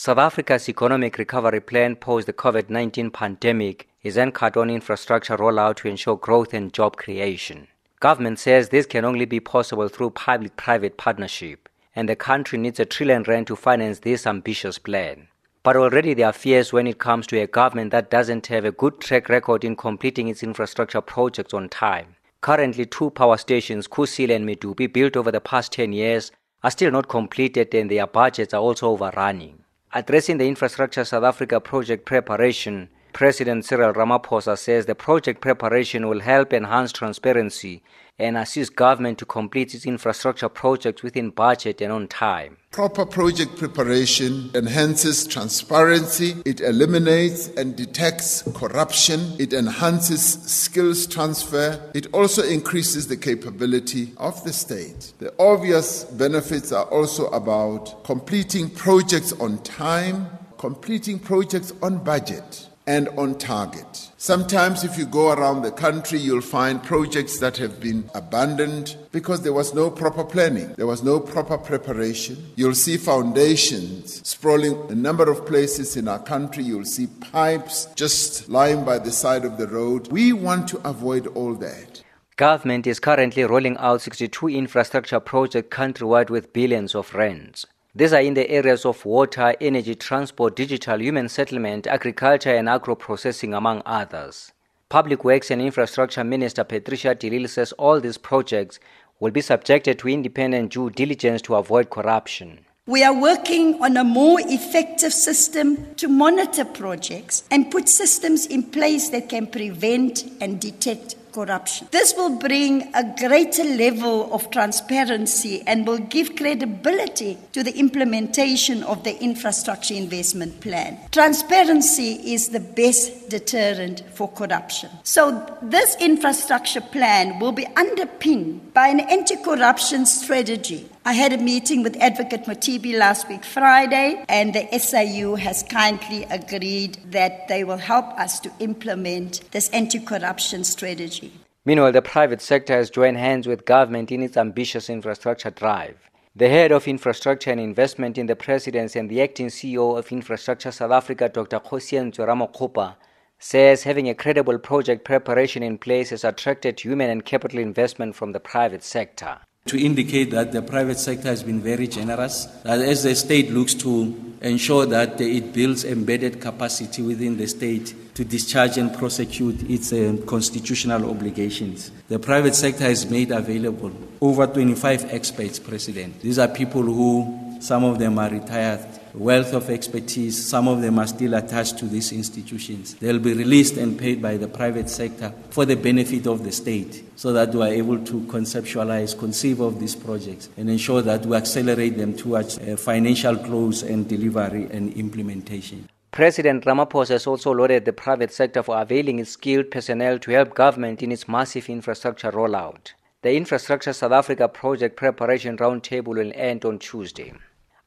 South Africa's economic recovery plan post the COVID 19 pandemic is anchored on infrastructure rollout to ensure growth and job creation. Government says this can only be possible through public private partnership, and the country needs a trillion rand to finance this ambitious plan. But already there are fears when it comes to a government that doesn't have a good track record in completing its infrastructure projects on time. Currently, two power stations, Kusile and Medupi, built over the past 10 years, are still not completed and their budgets are also overrunning. Addressing the Infrastructure South Africa project preparation, President Cyril Ramaphosa says the project preparation will help enhance transparency and assist government to complete its infrastructure projects within budget and on time. Proper project preparation enhances transparency, it eliminates and detects corruption, it enhances skills transfer, it also increases the capability of the state. The obvious benefits are also about completing projects on time, completing projects on budget and on target. Sometimes, if you go around the country, you'll find projects that have been abandoned because there was no proper planning, there was no proper preparation. You'll see foundations sprawling a number of places in our country, you'll see pipes just lying by the side of the road. We want to avoid all that. Government is currently rolling out 62 infrastructure projects countrywide with billions of rands. These are in the areas of water, energy, transport, digital, human settlement, agriculture, and agro processing, among others. Public Works and Infrastructure Minister Patricia de says all these projects will be subjected to independent due diligence to avoid corruption. We are working on a more effective system to monitor projects and put systems in place that can prevent and detect corruption. This will bring a greater level of transparency and will give credibility to the implementation of the infrastructure investment plan. Transparency is the best deterrent for corruption. So, this infrastructure plan will be underpinned by an anti corruption strategy I had a meeting with Advocate Mothibi last week, Friday, and the SIU has kindly agreed that they will help us to implement this anti corruption strategy. Meanwhile, the private sector has joined hands with government in its ambitious infrastructure drive. The head of infrastructure and investment in the presidency and the acting CEO of Infrastructure South Africa, Dr. Kgosientsho Ramokgopa, says having a credible project preparation in place has attracted human and capital investment from the private sector to indicate that the private sector has been very generous, that as the state looks to ensure that it builds embedded capacity within the state to discharge and prosecute its uh, constitutional obligations. The private sector has made available over 25 experts, President. These are people who, some of them are retired, wealth of expertise. Some of them are still attached to these institutions. They'll be released and paid by the private sector for the benefit of the state so that we are able to conceptualize, conceive of these projects and ensure that we accelerate them towards financial close and delivery and implementation. President Ramaphosa has also lauded the private sector for availing its skilled personnel to help government in its massive infrastructure rollout. The Infrastructure South Africa Project Preparation Roundtable will end on Tuesday.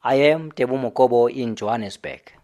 I am Tebu Mokobo in Johannesburg.